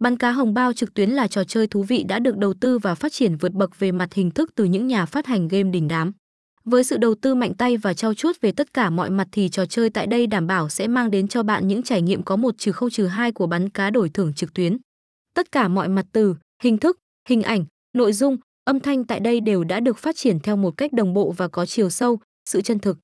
Bắn cá hồng bao trực tuyến là trò chơi thú vị đã được đầu tư và phát triển vượt bậc về mặt hình thức từ những nhà phát hành game đỉnh đám. Với sự đầu tư mạnh tay và trau chuốt về tất cả mọi mặt thì trò chơi tại đây đảm bảo sẽ mang đến cho bạn những trải nghiệm có một trừ không trừ hai của bắn cá đổi thưởng trực tuyến. Tất cả mọi mặt từ, hình thức, hình ảnh, nội dung, âm thanh tại đây đều đã được phát triển theo một cách đồng bộ và có chiều sâu, sự chân thực.